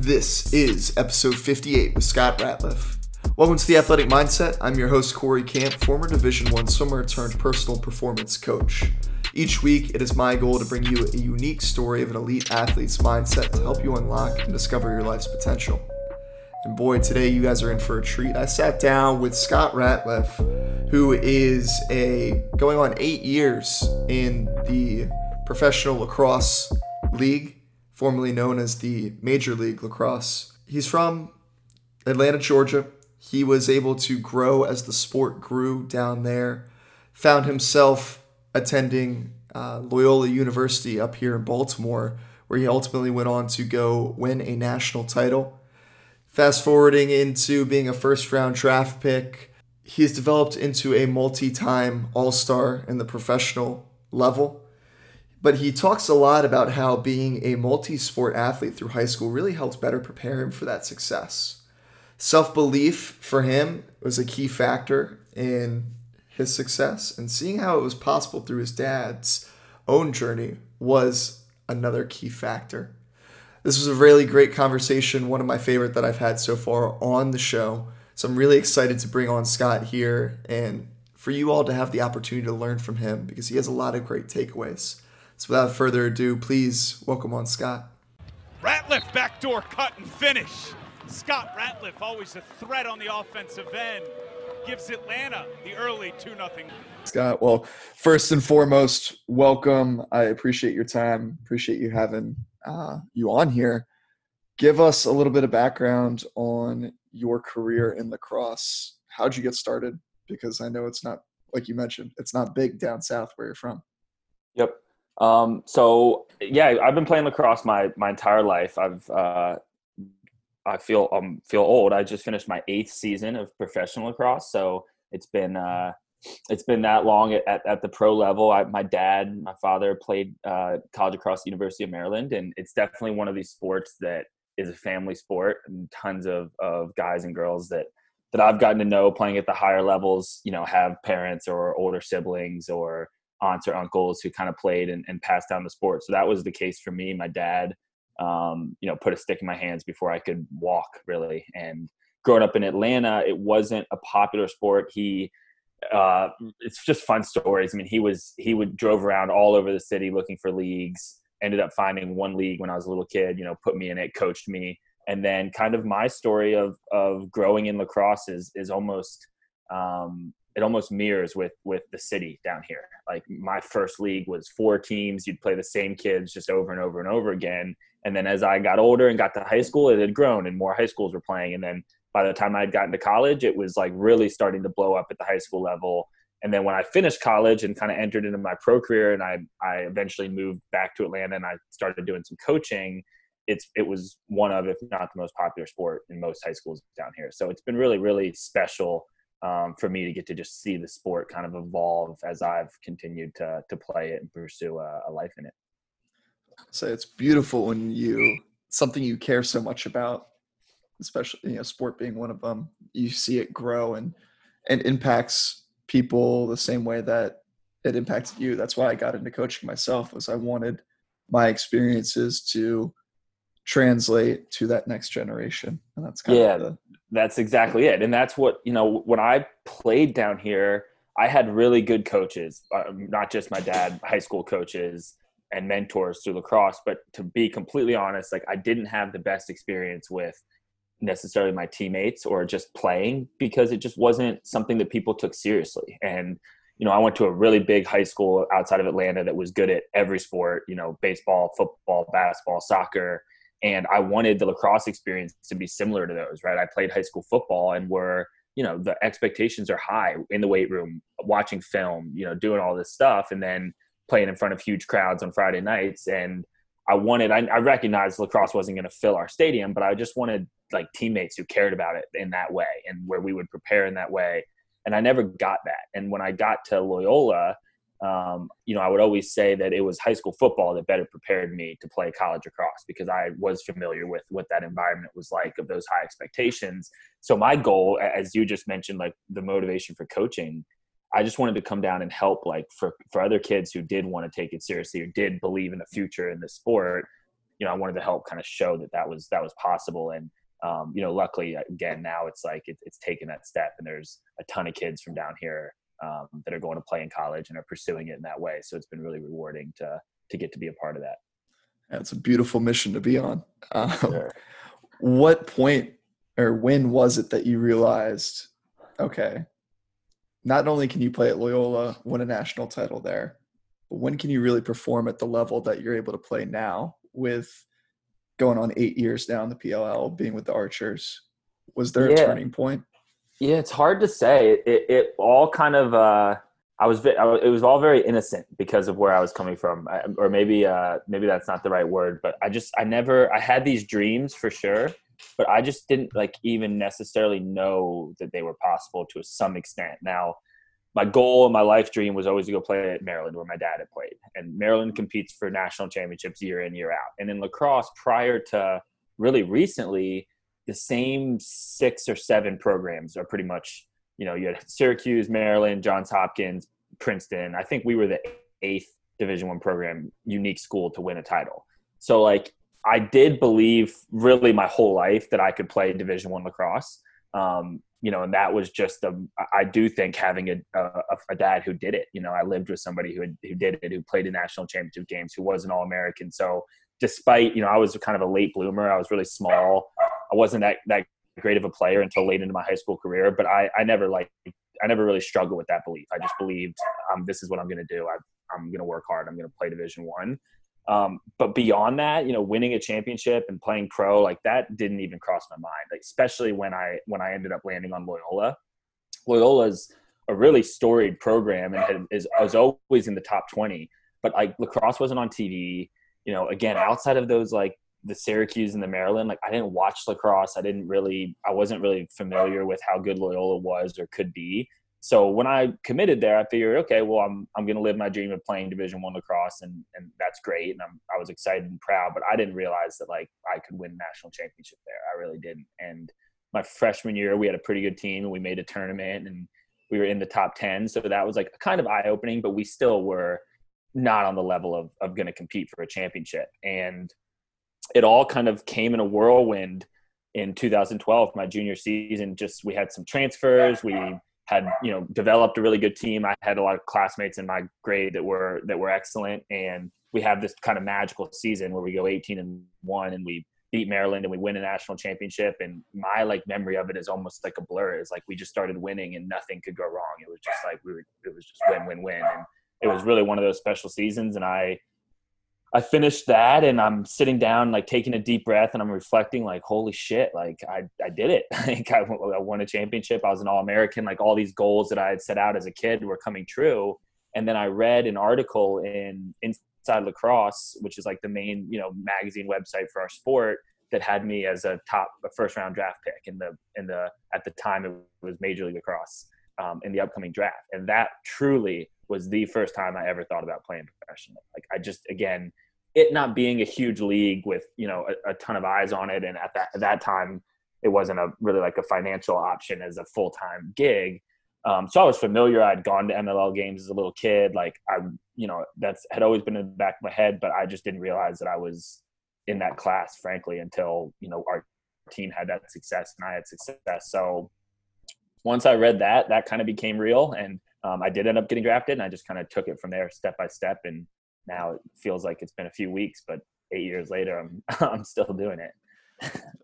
This is episode 58 with Scott Ratliff. Welcome to the Athletic Mindset. I'm your host Corey Camp, former Division One swimmer turned personal performance coach. Each week, it is my goal to bring you a unique story of an elite athlete's mindset to help you unlock and discover your life's potential. And boy, today you guys are in for a treat. I sat down with Scott Ratliff, who is a going on eight years in the professional lacrosse league formerly known as the Major League Lacrosse. He's from Atlanta, Georgia. He was able to grow as the sport grew down there, found himself attending uh, Loyola University up here in Baltimore, where he ultimately went on to go win a national title. Fast forwarding into being a first round draft pick, he's developed into a multi time all star in the professional level. But he talks a lot about how being a multi sport athlete through high school really helped better prepare him for that success. Self belief for him was a key factor in his success, and seeing how it was possible through his dad's own journey was another key factor. This was a really great conversation, one of my favorite that I've had so far on the show. So I'm really excited to bring on Scott here and for you all to have the opportunity to learn from him because he has a lot of great takeaways. So without further ado, please welcome on Scott. Ratliff backdoor cut and finish. Scott Ratliff, always a threat on the offensive end, gives Atlanta the early 2 0. Scott, well, first and foremost, welcome. I appreciate your time. Appreciate you having uh, you on here. Give us a little bit of background on your career in lacrosse. How'd you get started? Because I know it's not, like you mentioned, it's not big down south where you're from. Um, so yeah, I've been playing lacrosse my my entire life. I've uh, I feel um feel old. I just finished my eighth season of professional lacrosse, so it's been uh, it's been that long at, at the pro level. I, my dad, my father played uh, college lacrosse the University of Maryland, and it's definitely one of these sports that is a family sport. And tons of of guys and girls that that I've gotten to know playing at the higher levels, you know, have parents or older siblings or aunts or uncles who kind of played and, and passed down the sport. So that was the case for me. My dad, um, you know, put a stick in my hands before I could walk really. And growing up in Atlanta, it wasn't a popular sport. He, uh, it's just fun stories. I mean, he was, he would drove around all over the city looking for leagues, ended up finding one league when I was a little kid, you know, put me in it, coached me. And then kind of my story of, of growing in lacrosse is, is almost, um, it almost mirrors with with the city down here. Like my first league was four teams. You'd play the same kids just over and over and over again. And then as I got older and got to high school, it had grown and more high schools were playing. And then by the time I had gotten to college, it was like really starting to blow up at the high school level. And then when I finished college and kind of entered into my pro career, and I I eventually moved back to Atlanta and I started doing some coaching. It's it was one of, if not the most popular sport in most high schools down here. So it's been really really special um, for me to get to just see the sport kind of evolve as I've continued to to play it and pursue a, a life in it. So it's beautiful when you something you care so much about, especially you know sport being one of them. You see it grow and and impacts people the same way that it impacted you. That's why I got into coaching myself. Was I wanted my experiences to translate to that next generation, and that's kind yeah. of the that's exactly it. And that's what, you know, when I played down here, I had really good coaches, uh, not just my dad, high school coaches and mentors through lacrosse. But to be completely honest, like I didn't have the best experience with necessarily my teammates or just playing because it just wasn't something that people took seriously. And, you know, I went to a really big high school outside of Atlanta that was good at every sport, you know, baseball, football, basketball, soccer and I wanted the lacrosse experience to be similar to those, right? I played high school football and were, you know, the expectations are high in the weight room, watching film, you know, doing all this stuff, and then playing in front of huge crowds on Friday nights. And I wanted, I, I recognized lacrosse wasn't going to fill our stadium, but I just wanted like teammates who cared about it in that way and where we would prepare in that way. And I never got that. And when I got to Loyola, um, you know, I would always say that it was high school football that better prepared me to play college lacrosse because I was familiar with what that environment was like of those high expectations. So my goal, as you just mentioned, like the motivation for coaching, I just wanted to come down and help, like for for other kids who did want to take it seriously or did believe in the future in the sport. you know, I wanted to help kind of show that that was that was possible. And um, you know, luckily, again, now it's like it, it's taken that step, and there's a ton of kids from down here um, that are going to play in college and are pursuing it in that way. So it's been really rewarding to to get to be a part of that. That's a beautiful mission to be on. Um, sure. What point or when was it that you realized, okay, not only can you play at Loyola, win a national title there, but when can you really perform at the level that you're able to play now with going on eight years now in the PLL, being with the Archers? Was there a turning point? Yeah, it's hard to say. It, it, all kind of, uh, I was, it was all very innocent because of where I was coming from, or maybe, uh, maybe that's not the right word, but I just, I never, I had these dreams for sure, but I just didn't like even necessarily know that they were possible to some extent. Now, my goal and my life dream was always to go play at Maryland, where my dad had played. And Maryland competes for national championships year in, year out. And in lacrosse, prior to really recently, the same six or seven programs are pretty much, you know, you had Syracuse, Maryland, Johns Hopkins, Princeton. I think we were the eighth Division One program, unique school to win a title. So like I did believe really my whole life that I could play Division One lacrosse. Um, you know, and that was just the I do think having a, a, a, dad who did it, you know, I lived with somebody who, had, who did it, who played in national championship games, who was an all American. So despite, you know, I was kind of a late bloomer, I was really small. I wasn't that, that great of a player until late into my high school career, but I, I never like, I never really struggled with that belief. I just believed, um, this is what I'm going to do. I, I'm going to work hard. I'm going to play division one. Um, but beyond that, you know, winning a championship and playing pro like that didn't even cross my mind. Like, especially when I when I ended up landing on Loyola. Loyola's a really storied program and is was always in the top twenty. But like lacrosse wasn't on TV. You know, again, outside of those like the Syracuse and the Maryland, like I didn't watch lacrosse. I didn't really, I wasn't really familiar with how good Loyola was or could be. So when I committed there, I figured, okay, well, I'm I'm going to live my dream of playing Division One lacrosse, and and that's great, and I'm I was excited and proud, but I didn't realize that like I could win national championship there. I really didn't. And my freshman year, we had a pretty good team, and we made a tournament, and we were in the top ten. So that was like kind of eye opening, but we still were not on the level of of going to compete for a championship. And it all kind of came in a whirlwind in 2012, my junior season. Just we had some transfers, we had you know developed a really good team. I had a lot of classmates in my grade that were that were excellent, and we have this kind of magical season where we go 18 and one, and we beat Maryland and we win a national championship. And my like memory of it is almost like a blur. It's like we just started winning and nothing could go wrong. It was just like we were. It was just win, win, win, and it was really one of those special seasons. And I I finished that and I'm sitting down, like taking a deep breath and I'm reflecting, like, holy shit, like I, I did it. like I, I won a championship. I was an all American. Like all these goals that I had set out as a kid were coming true. And then I read an article in Inside Lacrosse, which is like the main, you know, magazine website for our sport that had me as a top, a first round draft pick in the, in the, at the time it was Major League Lacrosse um, in the upcoming draft. And that truly was the first time I ever thought about playing professionally. Like I just again, it not being a huge league with you know a, a ton of eyes on it, and at that at that time, it wasn't a really like a financial option as a full time gig. Um, so I was familiar. I'd gone to MLL games as a little kid. Like I, you know, that's had always been in the back of my head, but I just didn't realize that I was in that class, frankly, until you know our team had that success and I had success. So once I read that, that kind of became real, and um, I did end up getting drafted, and I just kind of took it from there, step by step. And now it feels like it's been a few weeks, but eight years later, I'm I'm still doing it.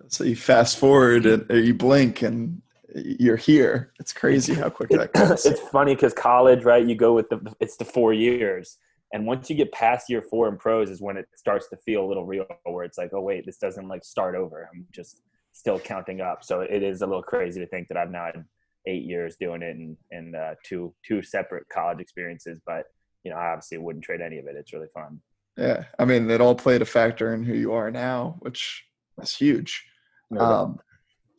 so you fast forward and you blink, and you're here. It's crazy how quick that goes. it's funny because college, right? You go with the it's the four years, and once you get past year four in pros, is when it starts to feel a little real, where it's like, oh wait, this doesn't like start over. I'm just still counting up. So it is a little crazy to think that I've now had eight years doing it and and uh, two two separate college experiences. But you know, I obviously wouldn't trade any of it. It's really fun. Yeah, I mean, it all played a factor in who you are now, which is huge. No um,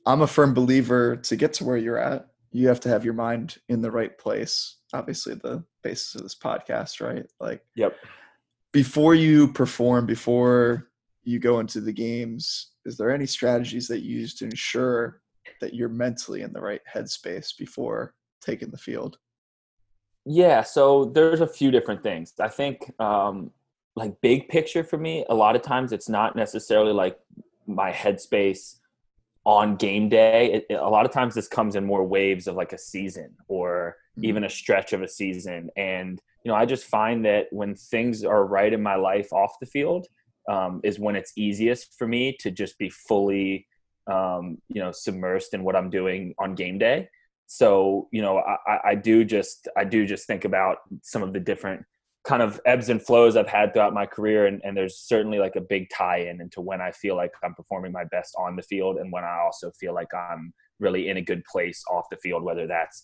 I'm a firm believer to get to where you're at, you have to have your mind in the right place. Obviously, the basis of this podcast, right? Like, yep. Before you perform, before you go into the games, is there any strategies that you use to ensure that you're mentally in the right headspace before taking the field? Yeah, so there's a few different things. I think um, like big picture for me a lot of times it's not necessarily like my headspace on game day it, it, a lot of times this comes in more waves of like a season or mm-hmm. even a stretch of a season and you know i just find that when things are right in my life off the field um, is when it's easiest for me to just be fully um, you know submersed in what i'm doing on game day so you know I, I do just i do just think about some of the different kind of ebbs and flows I've had throughout my career. And, and, there's certainly like a big tie in into when I feel like I'm performing my best on the field and when I also feel like I'm really in a good place off the field, whether that's,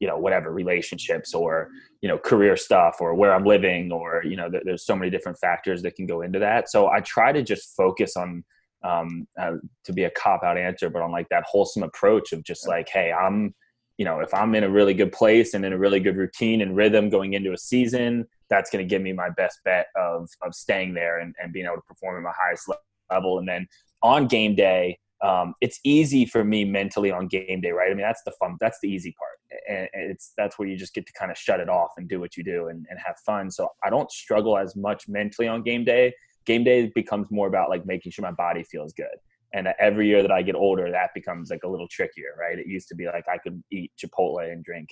you know, whatever relationships or, you know, career stuff or where I'm living or, you know, there's so many different factors that can go into that. So I try to just focus on, um, uh, to be a cop out answer, but on like that wholesome approach of just like, Hey, I'm, you know, if I'm in a really good place and in a really good routine and rhythm going into a season, that's going to give me my best bet of of staying there and, and being able to perform at my highest level. And then on game day, um, it's easy for me mentally on game day, right? I mean, that's the fun, that's the easy part, and it's that's where you just get to kind of shut it off and do what you do and, and have fun. So I don't struggle as much mentally on game day. Game day becomes more about like making sure my body feels good. And uh, every year that I get older, that becomes like a little trickier, right? It used to be like I could eat Chipotle and drink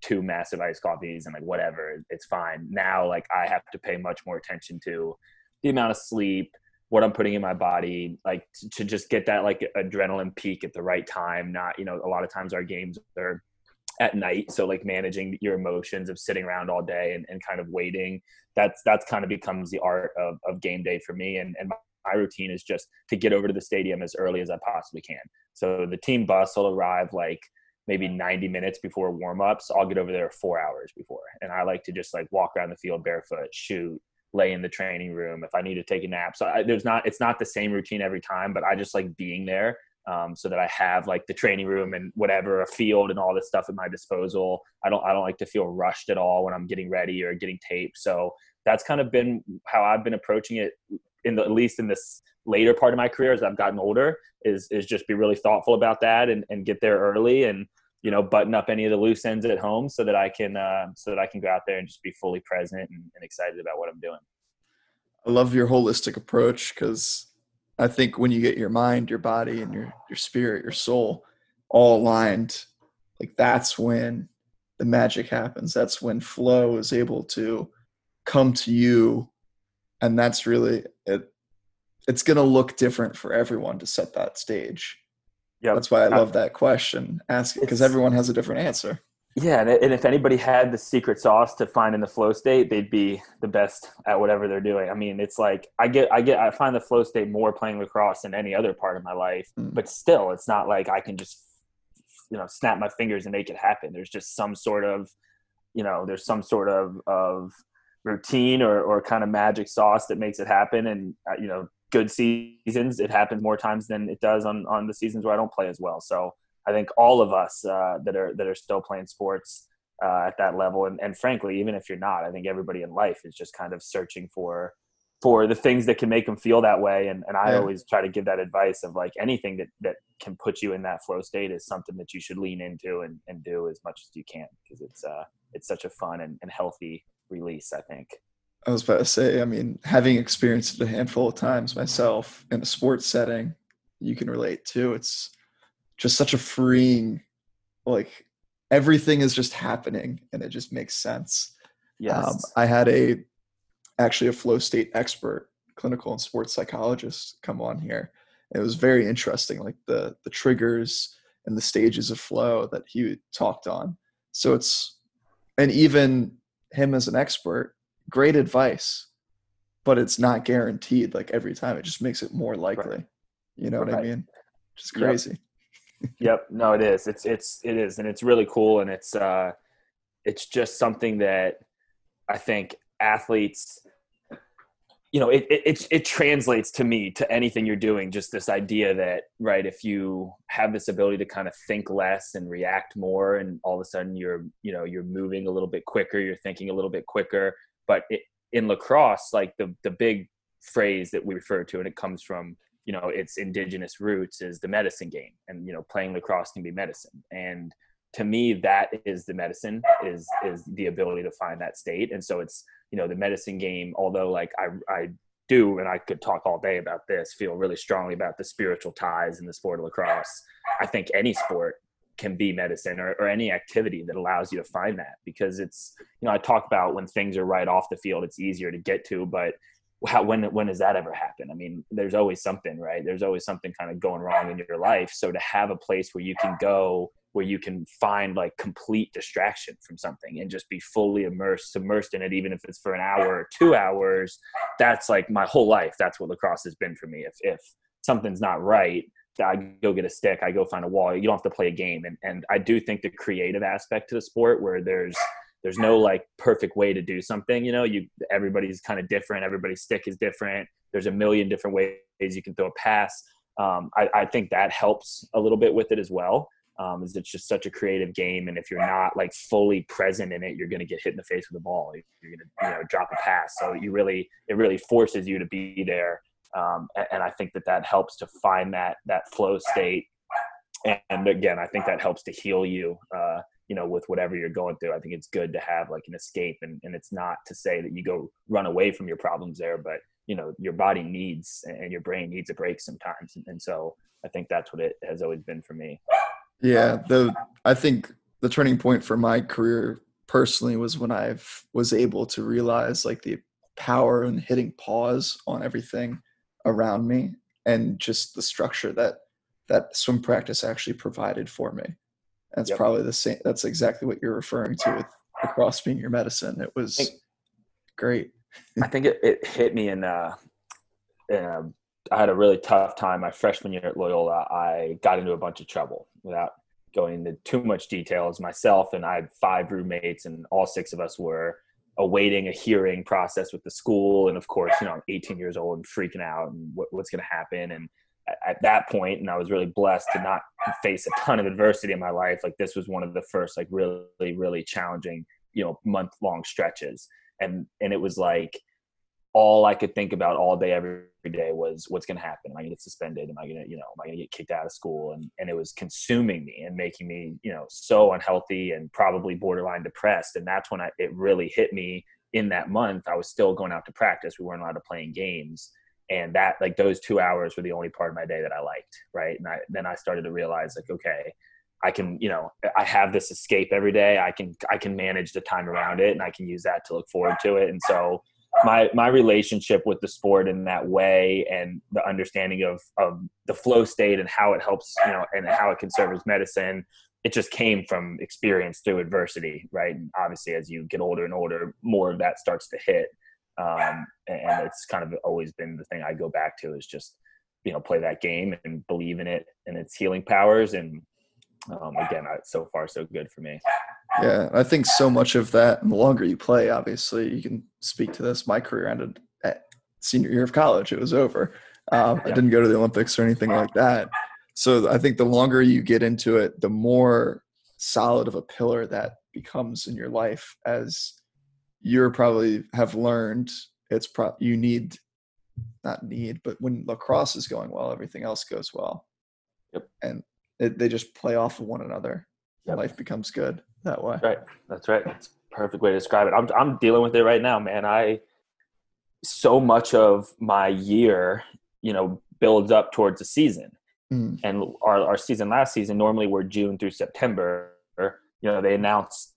two massive iced coffees and like whatever, it's fine. Now, like I have to pay much more attention to the amount of sleep, what I'm putting in my body, like to, to just get that like adrenaline peak at the right time. Not, you know, a lot of times our games are at night. So like managing your emotions of sitting around all day and, and kind of waiting, that's, that's kind of becomes the art of, of game day for me. And, and my, routine is just to get over to the stadium as early as I possibly can. So the team bus will arrive like maybe 90 minutes before warmups. I'll get over there four hours before. And I like to just like walk around the field barefoot, shoot, lay in the training room if I need to take a nap. So I, there's not, it's not the same routine every time, but I just like being there um, so that I have like the training room and whatever a field and all this stuff at my disposal. I don't, I don't like to feel rushed at all when I'm getting ready or getting taped. So that's kind of been how I've been approaching it in the, at least in this later part of my career as I've gotten older is is just be really thoughtful about that and, and get there early and you know button up any of the loose ends at home so that I can uh, so that I can go out there and just be fully present and, and excited about what I'm doing. I love your holistic approach because I think when you get your mind, your body, and your your spirit, your soul all aligned, like that's when the magic happens. That's when flow is able to come to you, and that's really it it's going to look different for everyone to set that stage. Yeah, that's why I uh, love that question. Ask because everyone has a different answer. Yeah, and if anybody had the secret sauce to find in the flow state, they'd be the best at whatever they're doing. I mean, it's like I get, I get, I find the flow state more playing lacrosse than any other part of my life. Mm. But still, it's not like I can just, you know, snap my fingers and make it happen. There's just some sort of, you know, there's some sort of of routine or or kind of magic sauce that makes it happen. And uh, you know, good seasons, it happens more times than it does on on the seasons where I don't play as well. So I think all of us uh, that are that are still playing sports uh, at that level, and, and frankly, even if you're not, I think everybody in life is just kind of searching for for the things that can make them feel that way. And and I yeah. always try to give that advice of like anything that that can put you in that flow state is something that you should lean into and, and do as much as you can because it's uh it's such a fun and, and healthy release. I think. I was about to say, I mean, having experienced it a handful of times myself in a sports setting, you can relate to. It's just such a freeing, like everything is just happening and it just makes sense. Yes. Um, I had a actually a flow state expert, clinical and sports psychologist, come on here. It was very interesting, like the the triggers and the stages of flow that he talked on. So it's and even him as an expert great advice, but it's not guaranteed like every time. It just makes it more likely. Right. You know what I mean? Just crazy. Yep. Yep. No, it is. It's it's it is, and it's really cool, and it's uh, it's just something that I think athletes you know it, it it translates to me to anything you're doing just this idea that right if you have this ability to kind of think less and react more and all of a sudden you're you know you're moving a little bit quicker you're thinking a little bit quicker but it, in lacrosse like the the big phrase that we refer to and it comes from you know its indigenous roots is the medicine game and you know playing lacrosse can be medicine. And to me that is the medicine is is the ability to find that state. And so it's you know the medicine game although like i i do and i could talk all day about this feel really strongly about the spiritual ties in the sport of lacrosse. I think any sport can be medicine or, or any activity that allows you to find that because it's you know i talk about when things are right off the field it's easier to get to but how when when does that ever happen? I mean there's always something right? There's always something kind of going wrong in your life. So to have a place where you can go where you can find like complete distraction from something and just be fully immersed submersed in it even if it's for an hour or two hours that's like my whole life. That's what lacrosse has been for me. If if something's not right i go get a stick i go find a wall. You don't have to play a game. And and i do think the creative aspect to the sport where there's there's no like perfect way to do something you know? You everybody's kind of different everybody's stick is different there's a million different ways you can throw a pass. Um, I, I think that helps a little bit with it as well um, is it's just such a creative game and if you're not like fully present in it you're going to get hit in the face with the ball. You're going to you know drop a pass. So you really it really forces you to be there um, and, i think that that helps to find that that flow state. And again i think that helps to heal you uh, you know with whatever you're going through i think it's good to have like an escape and, and it's not to say that you go run away from your problems there but you know your body needs and your brain needs a break sometimes and, and so i think that's what it has always been for me yeah, the I think the turning point for my career personally was when I was able to realize like the power and hitting pause on everything around me and just the structure that that swim practice actually provided for me. That's yep. probably the same. That's exactly what you're referring to with lacrosse being your medicine. It was I think, great. I think it, it hit me in, uh, in a I had a really tough time my freshman year at Loyola. I got into a bunch of trouble without going into too much details. Myself and I had five roommates, and all six of us were awaiting a hearing process with the school. And of course, you know, I'm 18 years old and freaking out and what, what's going to happen. And at, at that point, and I was really blessed to not face a ton of adversity in my life. Like this was one of the first, like really, really challenging, you know, month long stretches. And and it was like all I could think about all day, every day was what's going to happen. Am I going to get suspended? Am I going to, you know, am I going to get kicked out of school? And, and it was consuming me and making me, you know, so unhealthy and probably borderline depressed. And that's when I, it really hit me in that month. I was still going out to practice. We weren't allowed to play in games. And that, like those two hours were the only part of my day that I liked. Right. And I, then I started to realize like, okay, I can, you know, I have this escape every day. I can, I can manage the time around it and I can use that to look forward to it. And so, my my relationship with the sport in that way and the understanding of of the flow state and how it helps you know and how it can serve as medicine it just came from experience through adversity right and obviously as you get older and older more of that starts to hit um, and it's kind of always been the thing i go back to is just you know play that game and believe in it and its healing powers and um, again so far so good for me yeah, I think so much of that, and the longer you play, obviously, you can speak to this. My career ended at senior year of college, it was over. Um, I didn't go to the Olympics or anything like that. So I think the longer you get into it, the more solid of a pillar that becomes in your life as you're probably have learned it's pro you need not need but when lacrosse is going well everything else goes well yep and it, they just play off of one another yep. life becomes good that way. Right. That's right. That's perfect way to describe it. I'm I'm dealing with it right now, man. I so much of my year, you know, builds up towards a season. Mm. And our, our season last season, normally we're June through September. You know, they announced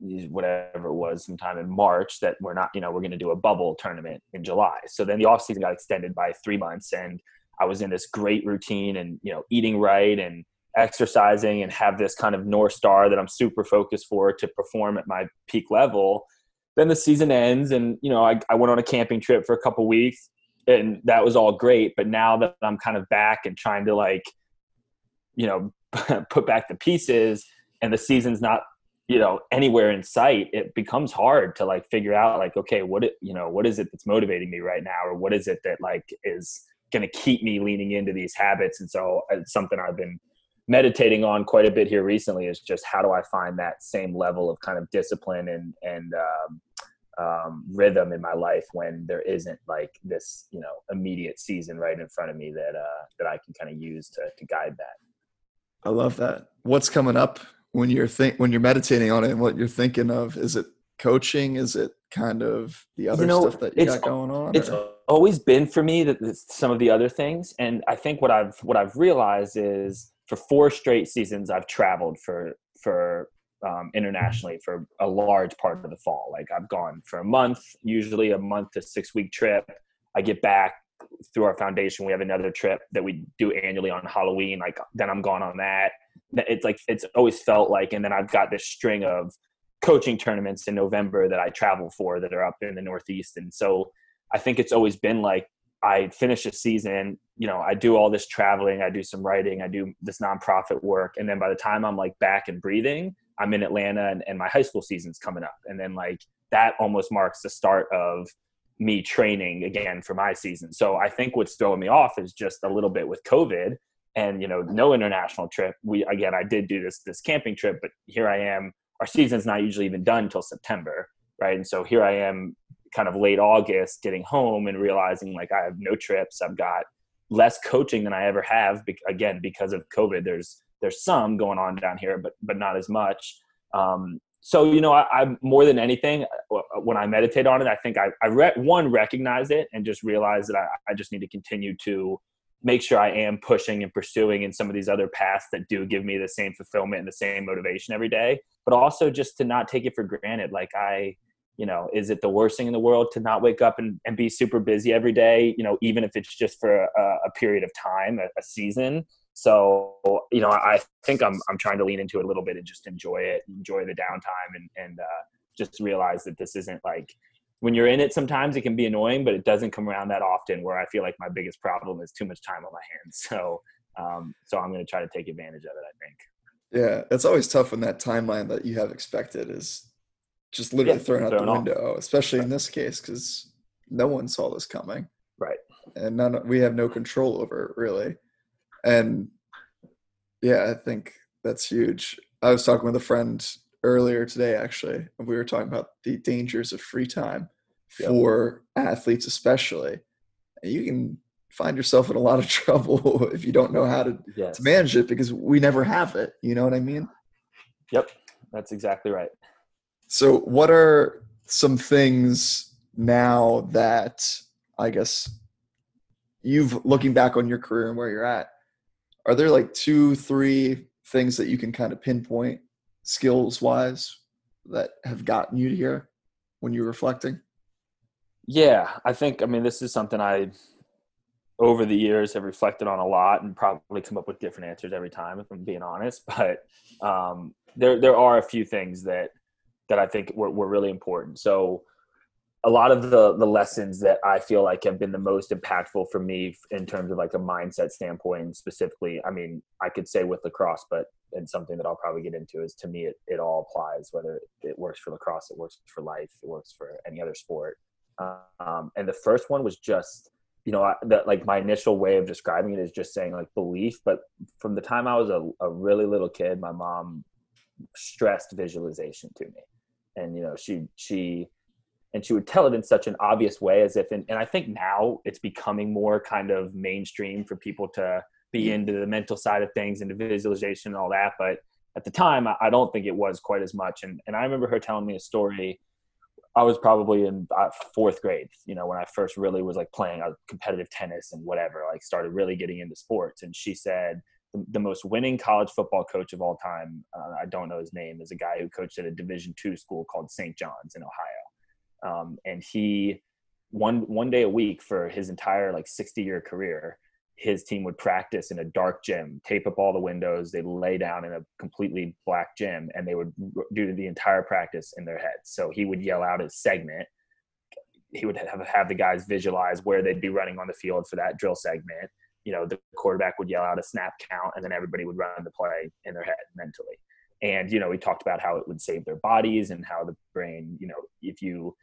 whatever it was sometime in March that we're not, you know, we're going to do a bubble tournament in July. So then the off season got extended by three months and I was in this great routine and, you know, eating right and exercising and have this kind of north star that I'm super focused for to perform at my peak level. Then the season ends, and you know I, I went on a camping trip for a couple weeks, and that was all great. But now that I'm kind of back and trying to like, you know, put back the pieces, and the season's not you know anywhere in sight it becomes hard to like figure out like okay what it you know what is it that's motivating me right now or what is it that like is going to keep me leaning into these habits and so it's something i've been meditating on quite a bit here recently is just how do I find that same level of kind of discipline and and um, um, rhythm in my life when there isn't like this you know immediate season right in front of me that uh, that I can kind of use to to guide that. I love that. What's coming up when you're think when you're meditating on it and what you're thinking of? Is it coaching? Is it kind of the other you know, stuff that you got going on? It's or? always been for me that some of the other things, and I think what I've what I've realized is for four straight seasons I've traveled for for um, internationally for a large part of the fall. Like I've gone for a month, usually a month to six week trip. I get back through our foundation. We have another trip that we do annually on Halloween. Like then I'm gone on that. It's like it's always felt like, and then I've got this string of coaching tournaments in November that I travel for that are up in the Northeast. And so I think it's always been like I finish a season, you know, I do all this traveling, I do some writing, I do this nonprofit work. And then by the time I'm like back and breathing, I'm in Atlanta and, and my high school season's coming up. And then like that almost marks the start of me training again for my season. So I think what's throwing me off is just a little bit with COVID and you know no international trip. We again I did do this this camping trip, but here I am. Our season's not usually even done until September, right? And so here I am kind of late August getting home and realizing like I have no trips. I've got less coaching than I ever have again because of COVID. There's there's some going on down here, but but not as much. Um, so you know, I, I, more than anything, uh, when I meditate on it, I think I, I re- one recognize it and just realize that I, I just need to continue to make sure I am pushing and pursuing in some of these other paths that do give me the same fulfillment and the same motivation every day. But also just to not take it for granted. Like I, you know, is it the worst thing in the world to not wake up and, and be super busy every day? You know, even if it's just for a, a period of time, a, a season. So you know, I think I'm I'm trying to lean into it a little bit and just enjoy it, enjoy the downtime, and and uh, just realize that this isn't like when you're in it. Sometimes it can be annoying, but it doesn't come around that often. Where I feel like my biggest problem is too much time on my hands. So um, so I'm going to try to take advantage of it. I think. Yeah, it's always tough when that timeline that you have expected is just literally yeah, thrown out the window, off. especially right. in this case because no one saw this coming. Right. And none we have no control over it really. And yeah, I think that's huge. I was talking with a friend earlier today, actually, we were talking about the dangers of free time for yep. athletes, especially. You can find yourself in a lot of trouble if you don't know how to, yes. to manage it because we never have it. You know what I mean? Yep, that's exactly right. So, what are some things now that I guess you've looking back on your career and where you're at? are there like two, three things that you can kind of pinpoint skills wise that have gotten you here when you're reflecting? Yeah, I think, I mean, this is something I, over the years, have reflected on a lot and probably come up with different answers every time, if I'm being honest. But um, there, there are a few things that, that I think were, were really important. So, a lot of the the lessons that I feel like have been the most impactful for me in terms of like a mindset standpoint specifically. I mean, I could say with lacrosse, but and something that I'll probably get into is to me it, it all applies whether it works for lacrosse, it works for life, it works for any other sport. Um, and the first one was just you know that like my initial way of describing it is just saying like belief. But from the time I was a, a really little kid, my mom stressed visualization to me, and you know she she and she would tell it in such an obvious way as if and, and i think now it's becoming more kind of mainstream for people to be mm-hmm. into the mental side of things and the visualization and all that but at the time i don't think it was quite as much. And, and i remember her telling me a story. I was probably in uh, fourth grade you know when i first really was like playing uh, competitive tennis and whatever like started really getting into sports. And she said the, the most winning college football coach of all time uh, i don't know his name is a guy who coached at a division two school called st john's in ohio. Um, and he one one day a week for his entire like 60 year career his team would practice in a dark gym tape up all the windows they'd lay down in a completely black gym and they would do the entire practice in their heads. So he would yell out his segment. He would have, have the guys visualize where they'd be running on the field for that drill segment. You know the quarterback would yell out a snap count and then everybody would run the play in their head mentally. And you know we talked about how it would save their bodies and how the brain you know if you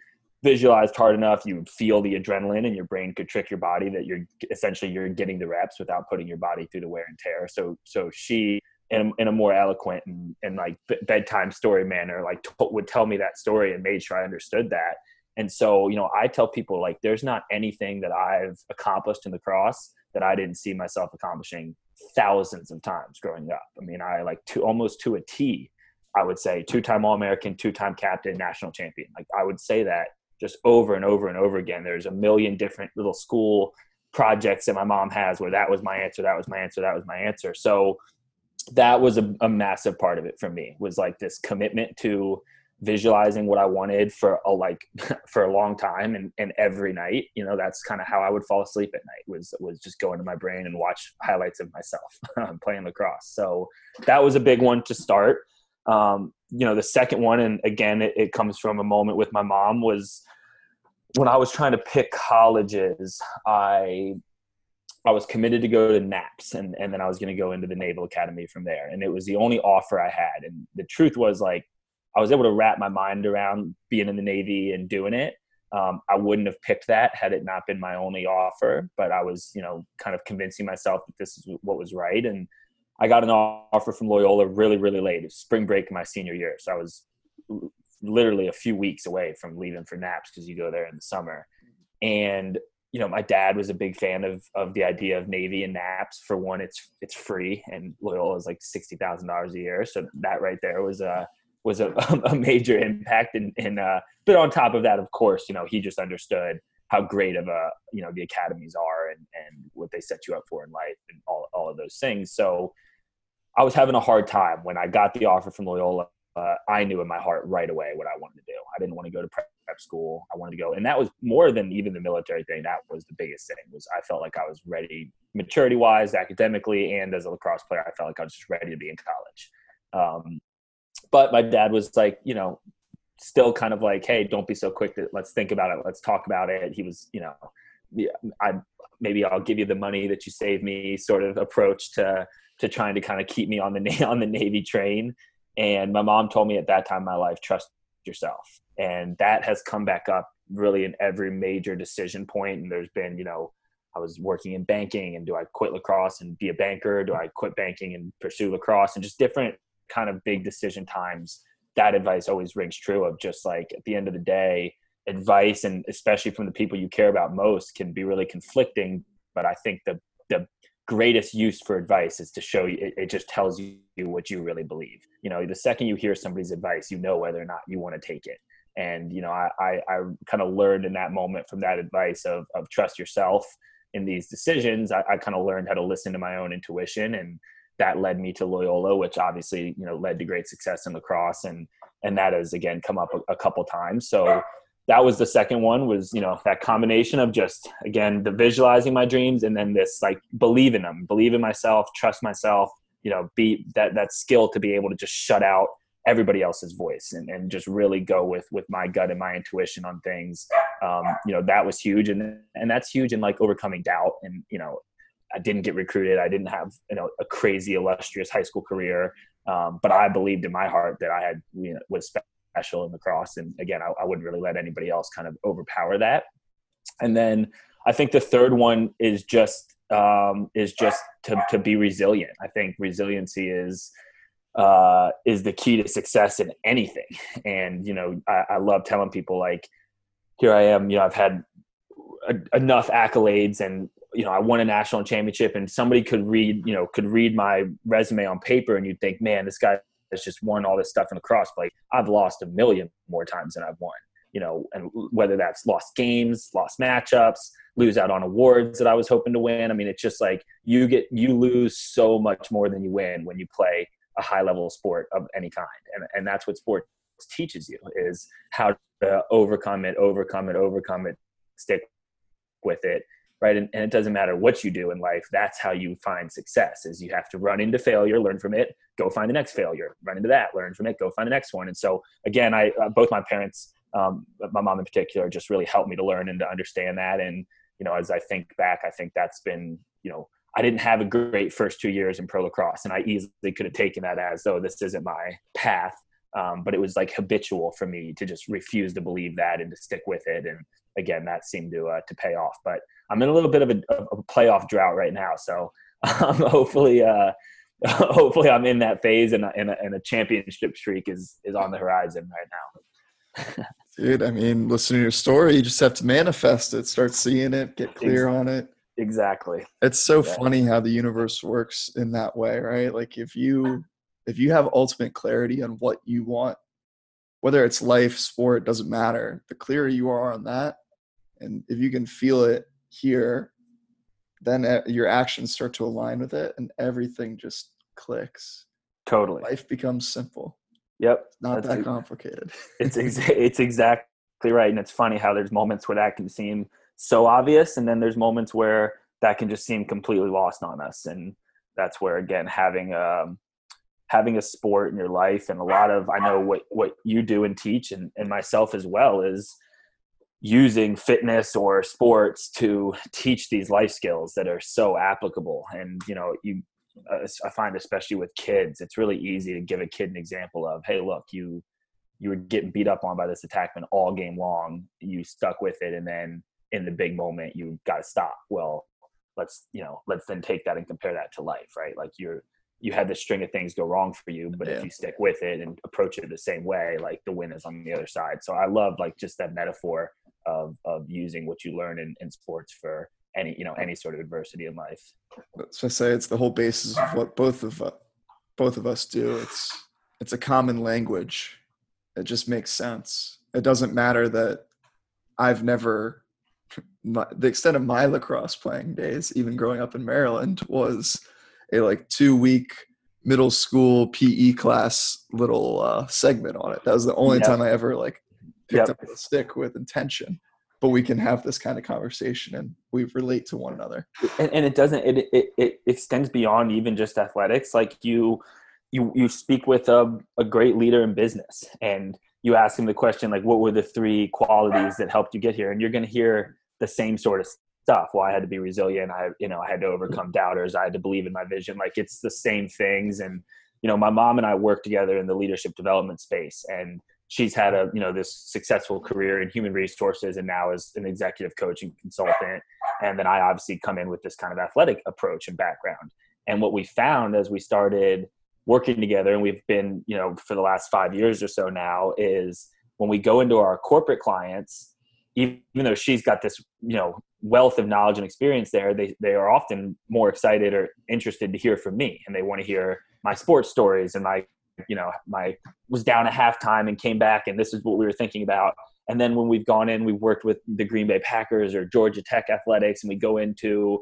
visualized hard enough you feel the adrenaline and your brain could trick your body that you're essentially you're getting the reps without putting your body through the wear and tear so so she in, in a more eloquent and, and like bedtime story manner like t- would tell me that story and made sure i understood that and so you know i tell people like there's not anything that i've accomplished in lacrosse that i didn't see myself accomplishing thousands of times growing up. I mean, I like to almost to a T I would say two time All American, two time captain, national champion. Like I would say that just over and over and over again. There's a million different little school projects that my mom has where that was my answer, that was my answer, that was my answer. So that was a, a massive part of it for me was like this commitment to visualizing what I wanted for a like for a long time and, and every night, you know, that's kind of how I would fall asleep at night was was just go into my brain and watch highlights of myself playing lacrosse. So that was a big one to start. Um, you know, the second one, and again, it, it comes from a moment with my mom was when I was trying to pick colleges, I I was committed to go to NAPS and, and then I was going to go into the Naval Academy from there. And it was the only offer I had. And the truth was like, I was able to wrap my mind around being in the Navy and doing it. Um, I wouldn't have picked that had it not been my only offer, but I was, you know, kind of convincing myself that this is what was right. And I got an offer from Loyola really, really late. It was spring break my senior year. So I was literally a few weeks away from leaving for NAPS because you go there in the summer. And you know, my dad was a big fan of of the idea of Navy and NAPS. For one, it's it's free, and Loyola is like sixty thousand dollars a year. So that right there was a was a, a major impact. And, and uh, but on top of that, of course, you know, he just understood how great of a you know the academies are and and what they set you up for in life and all all of those things. So I was having a hard time when I got the offer from Loyola uh, I knew in my heart right away what I wanted to do. I didn't want to go to prep school. I wanted to go, and that was more than even the military thing. That was the biggest thing. Was I felt like I was ready, maturity wise, academically, and as a lacrosse player, I felt like I was just ready to be in college. Um, but my dad was like, you know, still kind of like, hey, don't be so quick. To, let's think about it. Let's talk about it. He was, you know, I maybe I'll give you the money that you save me, sort of approach to to trying to kind of keep me on the on the Navy train. And my mom told me at that time in my life, trust yourself. And that has come back up really in every major decision point. And there's been, you know, I was working in banking and do I quit lacrosse and be a banker? Do I quit banking and pursue lacrosse? And just different kind of big decision times. That advice always rings true of just like at the end of the day, advice and especially from the people you care about most can be really conflicting. But I think the the greatest use for advice is to show you it, it, just tells you what you really believe. You know the second you hear somebody's advice you know whether or not you want to take it. And you know i i, I kind of learned in that moment from that advice of, of trust yourself in these decisions. I, I kind of learned how to listen to my own intuition and that led me to loyola which obviously you know led to great success in lacrosse and and that has again come up a, a couple times. So that was the second one was you know that combination of just again the visualizing my dreams and then this like believe in them believe in myself trust myself you know be that that skill to be able to just shut out everybody else's voice and, and just really go with with my gut and my intuition on things. Um, you know that was huge and and that's huge in like overcoming doubt and you know i didn't get recruited. I didn't have you know a crazy illustrious high school career. Um, but i believed in my heart that i had you know was special in lacrosse. And again, I, I wouldn't really let anybody else kind of overpower that. And then I think the third one is just um, is just to, to be resilient. I think resiliency is uh, is the key to success in anything. And you know, I, I love telling people like, here I am. You know, I've had a, enough accolades, and you know, I won a national championship, and somebody could read, you know, could read my resume on paper, and you'd think, man, this guy has just won all this stuff in lacrosse. But like, I've lost a million more times than I've won. You know, and whether that's lost games, lost matchups, lose out on awards that I was hoping to win. I mean, it's just like you get you lose so much more than you win when you play a high level sport of any kind, and and that's what sports teaches you is how to overcome it, overcome it, overcome it, stick with it, right? And, and, it doesn't matter what you do in life that's how you find success is you have to run into failure learn from it go find the next failure run into that learn from it go find the next one. And so again i uh, both my parents um, my mom in particular just really helped me to learn and to understand that. And you know as i think back i think that's been you know i didn't have a great first two years in pro lacrosse and i easily could have taken that as though this isn't my path. Um, but it was like habitual for me to just refuse to believe that and to stick with it. And again that seemed to uh, to pay off but I'm in a little bit of a, a playoff drought right now, so um, hopefully, uh, hopefully, I'm in that phase, and, and, a, and a championship streak is is on the horizon right now. Dude, I mean, listen to your story. You just have to manifest it, start seeing it, get clear exactly. on it. Exactly. It's so exactly. funny how the universe works in that way, right? Like if you if you have ultimate clarity on what you want, whether it's life, sport, doesn't matter. The clearer you are on that, and if you can feel it here, then uh, your actions start to align with it, and everything just clicks. Totally, life becomes simple. Yep, it's not That's that complicated. it's exa- it's exactly right, and it's funny how there's moments where that can seem so obvious, and then there's moments where that can just seem completely lost on us, and that's where again having um, having a sport in your life and a lot of i know what what you do and teach and, and myself as well is using fitness or sports to teach these life skills that are so applicable. And you know you uh, i find especially with kids it's really easy to give a kid an example of hey look you you were getting beat up on by this attackman all game long. You stuck with it and then in the big moment you got to stop. Well let's you know let's then take that and compare that to life right? Like you're you had this string of things go wrong for you but yeah. if you stick with it and approach it the same way like the win is on the other side. So i love like just that metaphor of of using what you learn in, in sports for any you know any sort of adversity in life so i say it's the whole basis of what both of uh, both of us do it's it's a common language it just makes sense it doesn't matter that i've never my, the extent of my lacrosse playing days even growing up in maryland was a like two week middle school PE class little uh, segment on it. That was the only yep. time I ever like picked yep. up a stick with intention. But we can have this kind of conversation and we relate to one another. And, and it doesn't. It, it it extends beyond even just athletics. Like you, you you speak with a, a great leader in business, and you ask him the question like, "What were the three qualities that helped you get here?" And you're going to hear the same sort of stuff. Well, I had to be resilient. I, you know, I had to overcome doubters. I had to believe in my vision. Like it's the same things. And, you know, my mom and I work together in the leadership development space and she's had a, you know, this successful career in human resources and now is an executive coach and consultant. And then I obviously come in with this kind of athletic approach and background. And what we found as we started working together and we've been, you know, for the last five years or so now is when we go into our corporate clients, even though she's got this you know wealth of knowledge and experience there they, they are often more excited or interested to hear from me and they want to hear my sports stories and my you know my was down at halftime and came back and this is what we were thinking about and then when we've gone in we've worked with the green bay packers or georgia tech athletics and we go into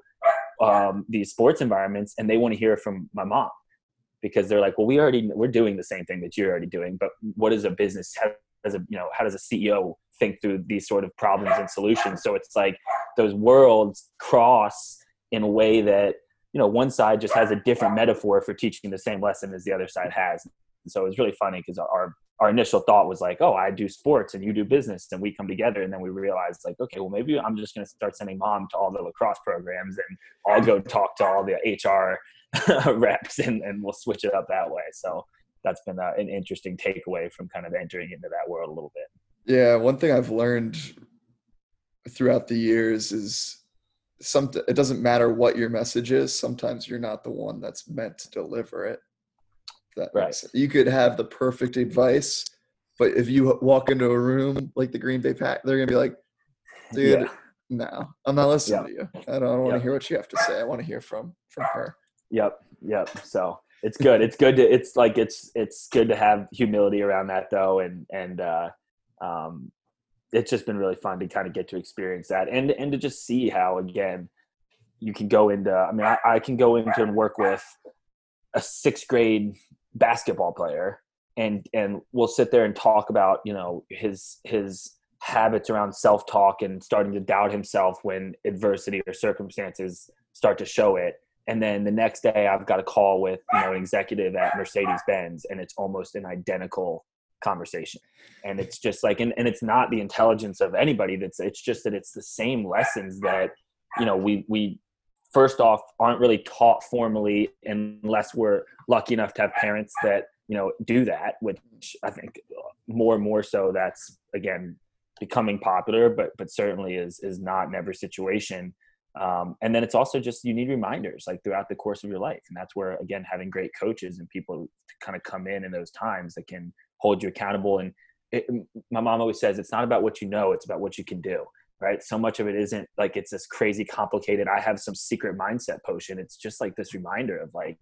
um, these sports environments and they want to hear from my mom because they're like well we already we're doing the same thing that you're already doing but what is a business how does a you know how does a ceo think through these sort of problems and solutions. So it's like those worlds cross in a way that you know one side just has a different metaphor for teaching the same lesson as the other side has. And so it was really funny because our our initial thought was like, oh, I do sports and you do business, and we come together, and then we realized like, okay, well maybe I'm just going to start sending mom to all the lacrosse programs, and I'll go talk to all the HR reps, and, and we'll switch it up that way. So that's been a, an interesting takeaway from kind of entering into that world a little bit. Yeah, one thing I've learned throughout the years is some it doesn't matter what your message is, sometimes you're not the one that's meant to deliver it. That right. You could have the perfect advice, but if you walk into a room like the Green Bay Pack, they're gonna be like, dude, yeah. no, I'm not listening yep. to you. I don't, don't want to yep. hear what you have to say. I want to hear from from her. Yep. Yep. So it's good. It's good to it's like it's it's good to have humility around that though and and uh um, it's just been really fun to kind of get to experience that and and to just see how again you can go into i mean I, I, can go into and work with a sixth grade basketball player and and we'll sit there and talk about you know his his habits around self-talk and starting to doubt himself when adversity or circumstances start to show it. And then the next day i've got a call with you know an executive at mercedes-benz and it's almost an identical conversation. And it's just like and, and it's not the intelligence of anybody that's it's just that it's the same lessons that you know we we first off aren't really taught formally unless we're lucky enough to have parents that you know do that which i think more and more so that's again becoming popular but but certainly is is not in every situation um, and then it's also just you need reminders like throughout the course of your life and that's where again having great coaches and people to kind of come in in those times that can hold you accountable. And it, my mom always says it's not about what you know, it's about what you can do. Right. So much of it isn't like it's this crazy complicated. I have some secret mindset potion. It's just like this reminder of like,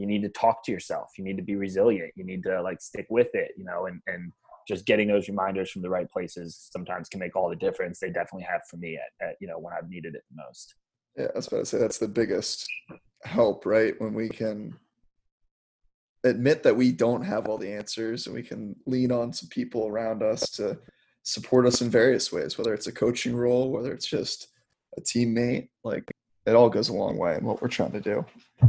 you need to talk to yourself you need to be resilient you need to like stick with it you know and and just getting those reminders from the right places sometimes can make all the difference they definitely have for me at, at you know when i've needed it the most yeah i was about to say that's the biggest help right when we can admit that we don't have all the answers and we can lean on some people around us to support us in various ways whether it's a coaching role whether it's just a teammate like it all goes a long way in what we're trying to do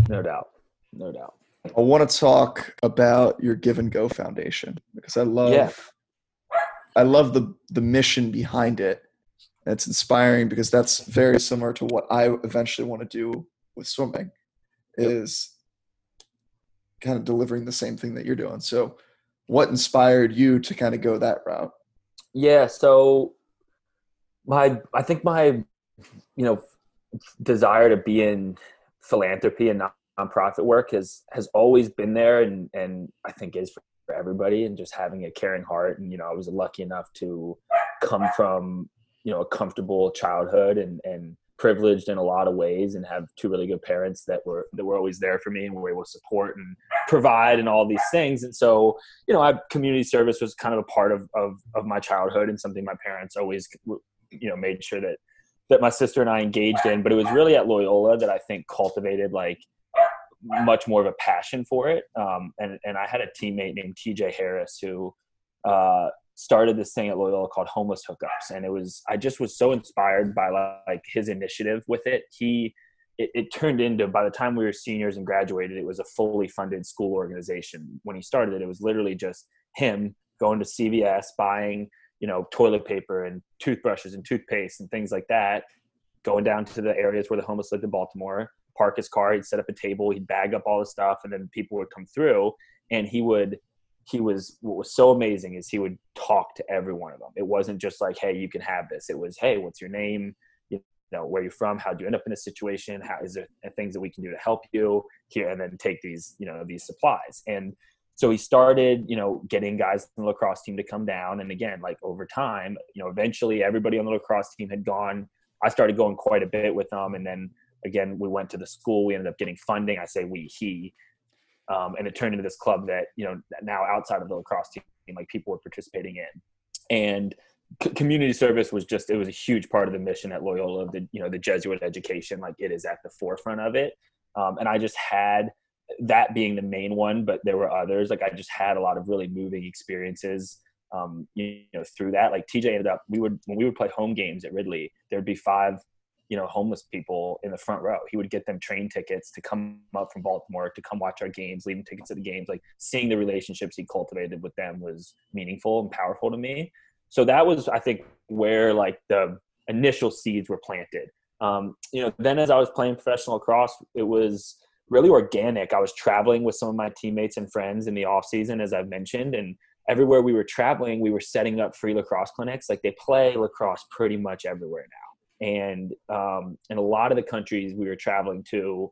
no doubt no doubt i want to talk about your give and go foundation because i love yeah. i love the the mission behind it it's inspiring because that's very similar to what i eventually want to do with swimming is kind of delivering the same thing that you're doing. So, what inspired you to kind of go that route? Yeah, so my I think my you know desire to be in philanthropy and nonprofit work has has always been there and and I think is for everybody and just having a caring heart and you know I was lucky enough to come from you know a comfortable childhood and and privileged in a lot of ways and have two really good parents that were that were always there for me and were able to support and provide and all these things. And so you know I, community service was kind of a part of, of of my childhood and something my parents always you know made sure that that my sister and I engaged in. But it was really at Loyola that I think cultivated like much more of a passion for it. Um, and and I had a teammate named TJ Harris who uh, started this thing at Loyola called Homeless Hookups, and it was I just was so inspired by like his initiative with it. He it, it, turned into by the time we were seniors and graduated, it was a fully funded school organization. When he started it, it was literally just him going to CVS, buying you know toilet paper and toothbrushes and toothpaste and things like that, going down to the areas where the homeless lived in Baltimore, park his car, he'd set up a table, he'd bag up all the stuff, and then people would come through, and he would he was what was so amazing is he would talk to every one of them. It wasn't just like, "Hey, you can have this." It was, "Hey, what's your name? You know, where you're from? How'd you end up in this situation? How is there things that we can do to help you here?" And then take these, you know, these supplies. And so he started, you know, getting guys on the lacrosse team to come down. And again, like over time, you know, eventually everybody on the lacrosse team had gone. I started going quite a bit with them, and then again, we went to the school. We ended up getting funding. I say we, he um, and it turned into this club that you know now outside of the lacrosse team like people were participating in. And c- community service was just it was a huge part of the mission at loyola the you know the jesuit education like it is at the forefront of it. Um, and i just had that being the main one but there were others. Like i just had a lot of really moving experiences um, you know through that. Like tj ended up we would when we would play home games at ridley there'd be five you know homeless people in the front row. He would get them train tickets to come up from baltimore to come watch our games leaving tickets to the games. Like seeing the relationships he cultivated with them was meaningful and powerful to me. So that was i think where like the initial seeds were planted. Um, you know then as i was playing professional lacrosse it was really organic. I was traveling with some of my teammates and friends in the off season as i've mentioned and everywhere we were traveling we were setting up free lacrosse clinics. Like they play lacrosse pretty much everywhere now and um, in a lot of the countries we were traveling to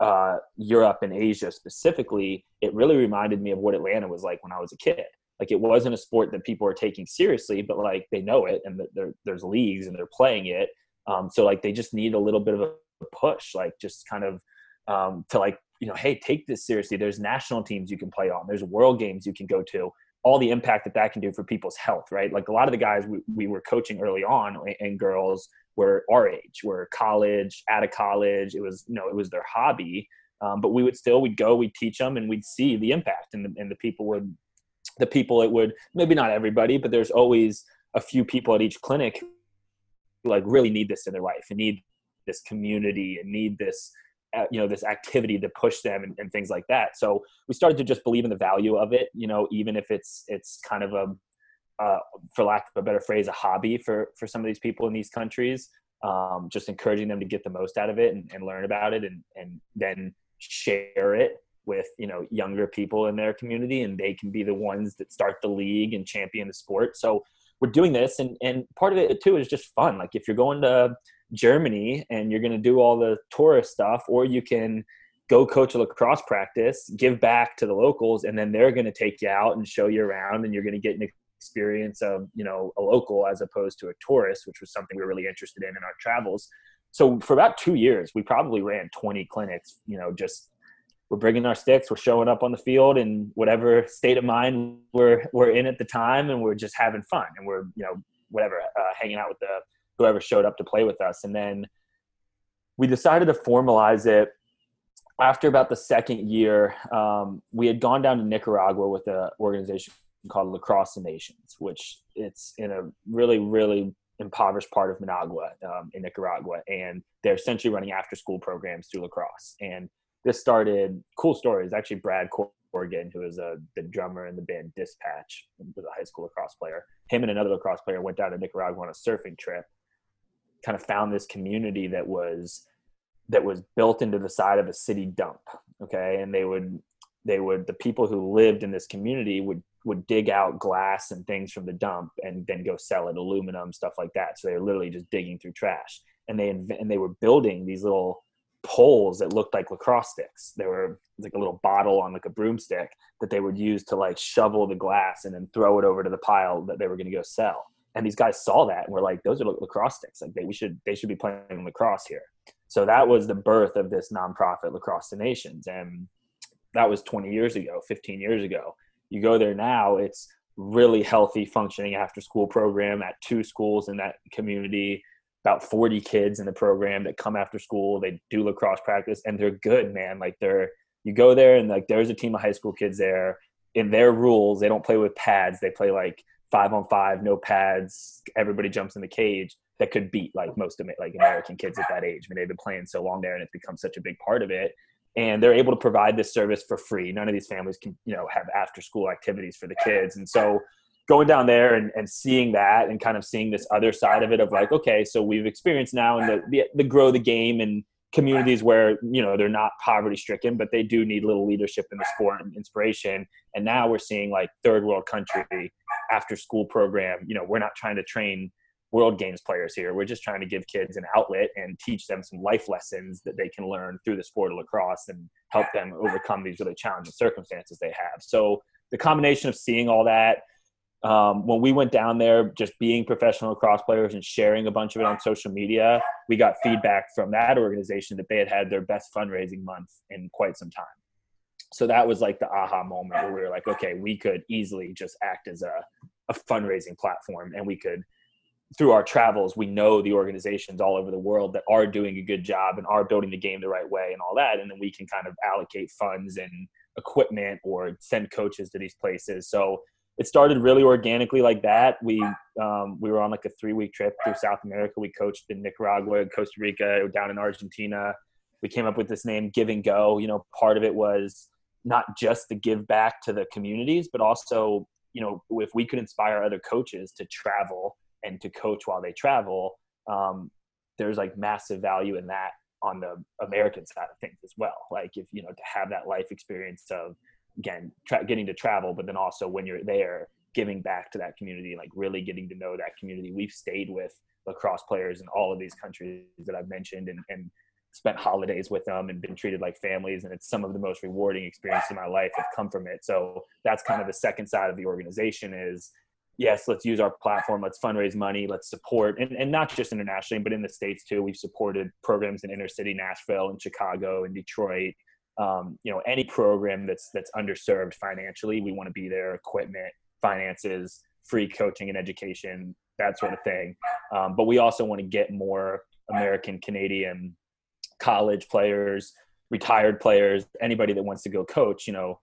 uh, europe and asia specifically it really reminded me of what atlanta was like when i was a kid. Like it wasn't a sport that people are taking seriously but like they know it and there's leagues and they're playing it. Um, so like they just need a little bit of a push like just kind of um, to like you know hey take this seriously. There's national teams you can play on. There's world games you can go to all the impact that that can do for people's health, right? Like a lot of the guys we, we were coaching early on and girls were our age, were college, out of college. It was, you know, it was their hobby. Um, but we would still, we'd go, we'd teach them and we'd see the impact and the, and the people would, the people it would, maybe not everybody, but there's always a few people at each clinic who like really need this in their life and need this community and need this you know this activity to push them and, and, things like that. So we started to just believe in the value of it you know even if it's it's kind of a uh, for lack of a better phrase a hobby for for some of these people in these countries um, just encouraging them to get the most out of it and, and learn about it and and then share it with you know younger people in their community and they can be the ones that start the league and champion the sport. So we're doing this and and part of it too is just fun. Like if you're going to Germany and you're going to do all the tourist stuff, or you can go coach a lacrosse practice, give back to the locals, and then they're going to take you out and show you around, and you're going to get an experience of you know a local as opposed to a tourist, which was something we were really interested in in our travels. So for about two years, we probably ran 20 clinics, you know, just we're bringing our sticks, we're showing up on the field in whatever state of mind we're we're in at the time, and we're just having fun, and we're you know whatever uh, hanging out with the whoever showed up to play with us, and then we decided to formalize it after about the second year. Um, we had gone down to Nicaragua with an organization called Lacrosse Nations, which it's in a really really impoverished part of Managua um, in Nicaragua, and they're essentially running after school programs through lacrosse and this started cool stories. Actually, Brad Corrigan, who is a, the drummer in the band Dispatch, was a high school lacrosse player. Him and another lacrosse player went down to Nicaragua on a surfing trip. Kind of found this community that was that was built into the side of a city dump. Okay, and they would they would the people who lived in this community would would dig out glass and things from the dump and then go sell it, aluminum stuff like that. So they were literally just digging through trash, and they and they were building these little poles that looked like lacrosse sticks. They were like a little bottle on like a broomstick that they would use to like shovel the glass and then throw it over to the pile that they were going to go sell. And these guys saw that and were like, "Those are lacrosse sticks. Like they we should they should be playing lacrosse here." So that was the birth of this nonprofit Lacrosse the Nations, and that was 20 years ago, 15 years ago. You go there now, it's really healthy, functioning after school program at two schools in that community about 40 kids in the program that come after school. They do lacrosse practice and they're good, man. Like they're, you go there and like there's a team of high school kids there. In their rules, they don't play with pads. They play like five on five, no pads. Everybody jumps in the cage. That could beat like most of like American kids at that age. I mean, they've been playing so long there, and it's become such a big part of it. And they're able to provide this service for free. None of these families can, you know, have after school activities for the kids. And so going down there and, and seeing that and kind of seeing this other side of it of like okay so we've experienced now and the, the, the grow the game and communities where you know they're not poverty stricken but they do need little leadership in the sport and inspiration. And now we're seeing like third world country after school program you know we're not trying to train world games players here. We're just trying to give kids an outlet and teach them some life lessons that they can learn through the sport of lacrosse and help them overcome these really challenging circumstances they have. So the combination of seeing all that um, when we went down there, just being professional lacrosse players and sharing a bunch of it on social media, we got feedback from that organization that they had had their best fundraising month in quite some time. So that was like the aha moment where we were like, okay, we could easily just act as a, a fundraising platform and we could through our travels, we know the organizations all over the world that are doing a good job and are building the game the right way and all that. And then we can kind of allocate funds and equipment or send coaches to these places. So it started really organically like that. We um, we were on like a three week trip through South America. We coached in Nicaragua, Costa Rica, down in Argentina. We came up with this name Give and Go. You know, part of it was not just to give back to the communities, but also you know if we could inspire other coaches to travel and to coach while they travel, um, there's like massive value in that on the American side of things as well. Like if you know to have that life experience of again tra- getting to travel but then also when you're there giving back to that community like really getting to know that community. We've stayed with lacrosse players in all of these countries that i've mentioned and, and spent holidays with them and been treated like families and it's some of the most rewarding experiences in my life have come from it. So that's kind of the second side of the organization is yes let's use our platform let's fundraise money let's support and, and not just internationally but in the states too. We've supported programs in inner city nashville and chicago and detroit um, you know any program that's that's underserved financially we want to be there equipment finances free coaching and education that sort of thing. Um, but we also want to get more american canadian college players retired players anybody that wants to go coach you know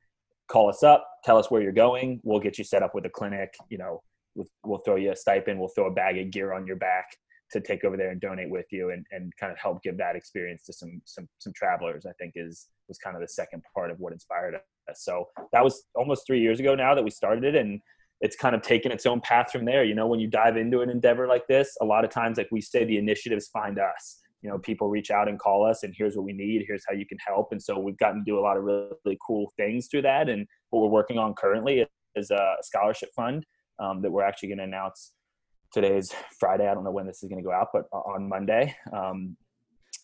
call us up tell us where you're going we'll get you set up with a clinic you know we'll, we'll throw you a stipend we'll throw a bag of gear on your back to take over there and donate with you and, and kind of help give that experience to some some some travelers i think is was kind of the second part of what inspired us. So that was almost three years ago now that we started it and it's kind of taken its own path from there. You know when you dive into an endeavor like this a lot of times like we say the initiatives find us. You know people reach out and call us and here's what we need here's how you can help. And so we've gotten to do a lot of really, cool things through that. And what we're working on currently is a scholarship fund um, that we're actually going to announce today's Friday. I don't know when this is going to go out, but on Monday. Um,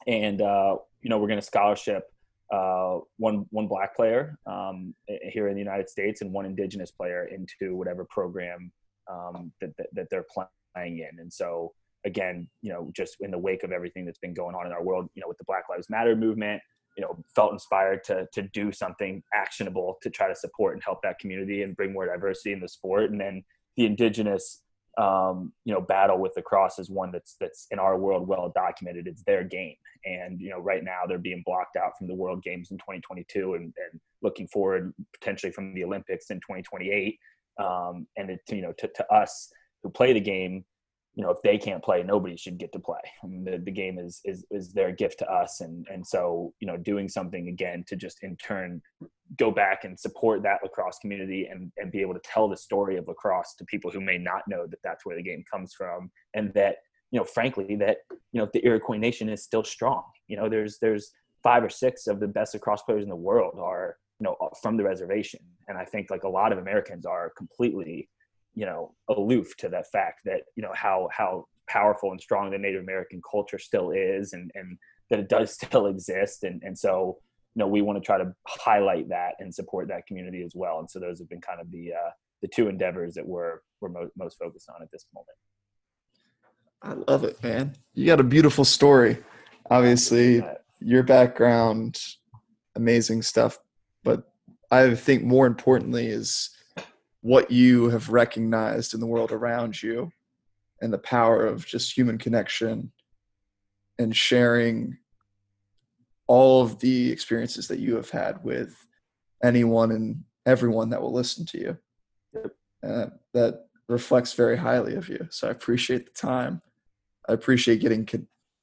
and uh, you know, we're going to scholarship uh, one one black player um, here in the United States and one indigenous player into whatever program um, that, that, that they're playing in. And so again, you know, just in the wake of everything that's been going on in our world, you know, with the Black Lives Matter movement, you know felt inspired to to do something actionable to try to support and help that community and bring more diversity in the sport and then the indigenous um, you know battle with the cross is one that's that's in our world well documented. It's their game. And you know right now they're being blocked out from the world games in 2022 and, and looking forward potentially from the olympics in 2028 um, and it, you know to, to us who play the game you know if they can't play nobody should get to play. I mean, the, the game is, is is their gift to us. And and so you know doing something again to just in turn go back and support that lacrosse community and and be able to tell the story of lacrosse to people who may not know that that's where the game comes from. And that you know frankly that you know the iroquois nation is still strong. You know there's there's five or six of the best lacrosse players in the world are you know from the reservation. And i think like a lot of americans are completely you know aloof to the fact that you know how how powerful and strong the Native American culture still is, and and that it does still exist, and and so you know we want to try to highlight that and support that community as well. And so those have been kind of the uh, the two endeavors that we're we're mo- most focused on at this moment. I love it, man. You got a beautiful story. Obviously, your background, amazing stuff. But I think more importantly is what you have recognized in the world around you and the power of just human connection and sharing all of the experiences that you have had with anyone and everyone that will listen to you. Uh, that reflects very highly of you. So I appreciate the time. I appreciate getting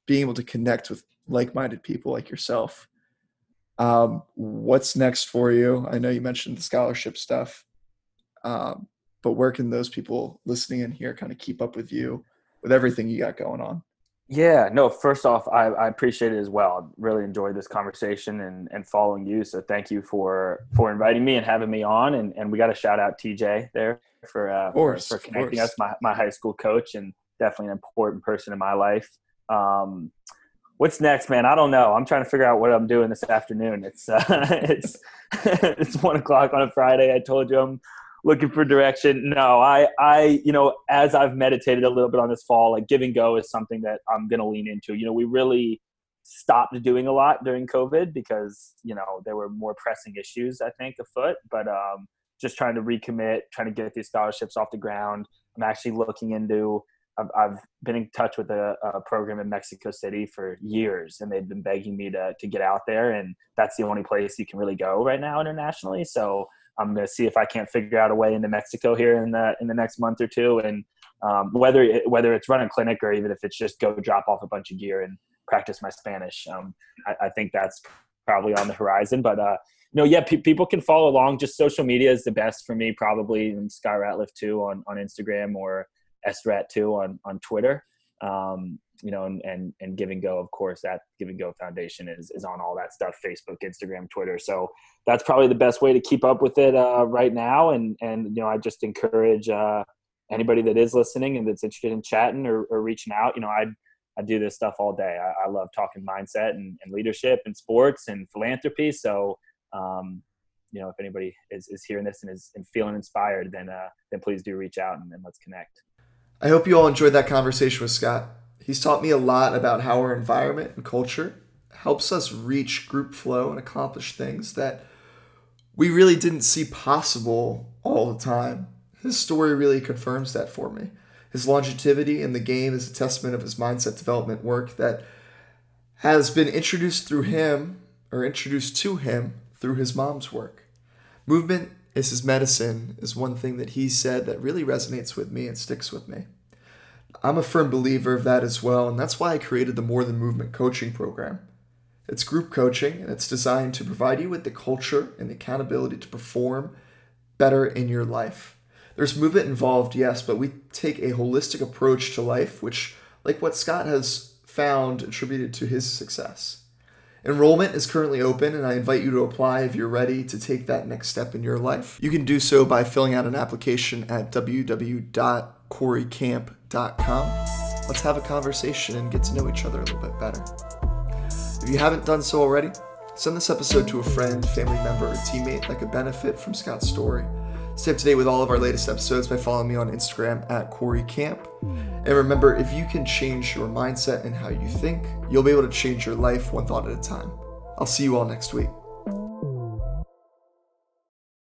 being able to connect with like-minded people like yourself. Um, what's next for you? I know you mentioned the scholarship stuff. Um, but where can those people listening in here kind of keep up with you with everything you got going on? Yeah, no, first off, I, I appreciate it as well. I really enjoyed this conversation and, and following you. So thank you for, for inviting me and having me on. And, and we got to shout out TJ there for, uh, course, for, for connecting us, my, my high school coach, and definitely an important person in my life. Um, what's next, man? I don't know. I'm trying to figure out what I'm doing this afternoon. It's, uh, it's, it's one o'clock on a Friday. I told you I'm looking for direction. No, I, I, you know, as I've meditated a little bit on this fall, like give and go is something that I'm going to lean into. You know, we really stopped doing a lot during COVID because, you know, there were more pressing issues, I think, afoot. But um, just trying to recommit, trying to get these scholarships off the ground. I'm actually looking into, I've, I've been in touch with a, a, program in Mexico City for years, and they've been begging me to, to get out there. And that's the only place you can really go right now internationally. So, I'm going to see if I can't figure out a way into Mexico here in the in the next month or two, and um, whether it, whether it's run a clinic or even if it's just go drop off a bunch of gear and practice my Spanish. Um, I, I, think that's probably on the horizon. But uh, know, yeah, pe- people can follow along. Just social media is the best for me, probably, and Sky Ratliff too on on Instagram or SRAT too on on Twitter. Um, you know, and, and, and Give and Go, of course, that Give and Go Foundation is, is on all that stuff, Facebook, Instagram, Twitter. So that's probably the best way to keep up with it uh, right now. And, and, you know, I just encourage uh, anybody that is listening and that's interested in chatting or, or reaching out, you know, I I do this stuff all day. I, I love talking mindset and, and, leadership and sports and philanthropy. So, um, you know, if anybody is, is hearing this and is and feeling inspired, then, uh, then please do reach out and, and let's connect. I hope you all enjoyed that conversation with Scott. He's taught me a lot about how our environment and culture helps us reach group flow and accomplish things that we really didn't see possible all the time. His story really confirms that for me. His longevity in the game is a testament of his mindset development work that has been introduced through him or introduced to him through his mom's work. Movement is medicine is one thing that he said that really resonates with me and sticks with me. I'm a firm believer of that as well, and that's why I created the More Than Movement coaching program. It's group coaching, and it's designed to provide you with the culture and the accountability to perform better in your life. There's movement involved, yes, but we take a holistic approach to life, which, like what Scott has found, attributed to his success. Enrollment is currently open, and I invite you to apply if you're ready to take that next step in your life. You can do so by filling out an application at www.coreycamp.com Let's have a conversation and get to know each other a little bit better. If you haven't done so already, send this episode to a friend, family member, or teammate that could benefit from Scott's story. Stay up to date with all of our latest episodes by following me on Instagram at Corey Camp. And remember, if you can change your mindset and how you think, you'll be able to change your life one thought at a time. I'll see you all next week.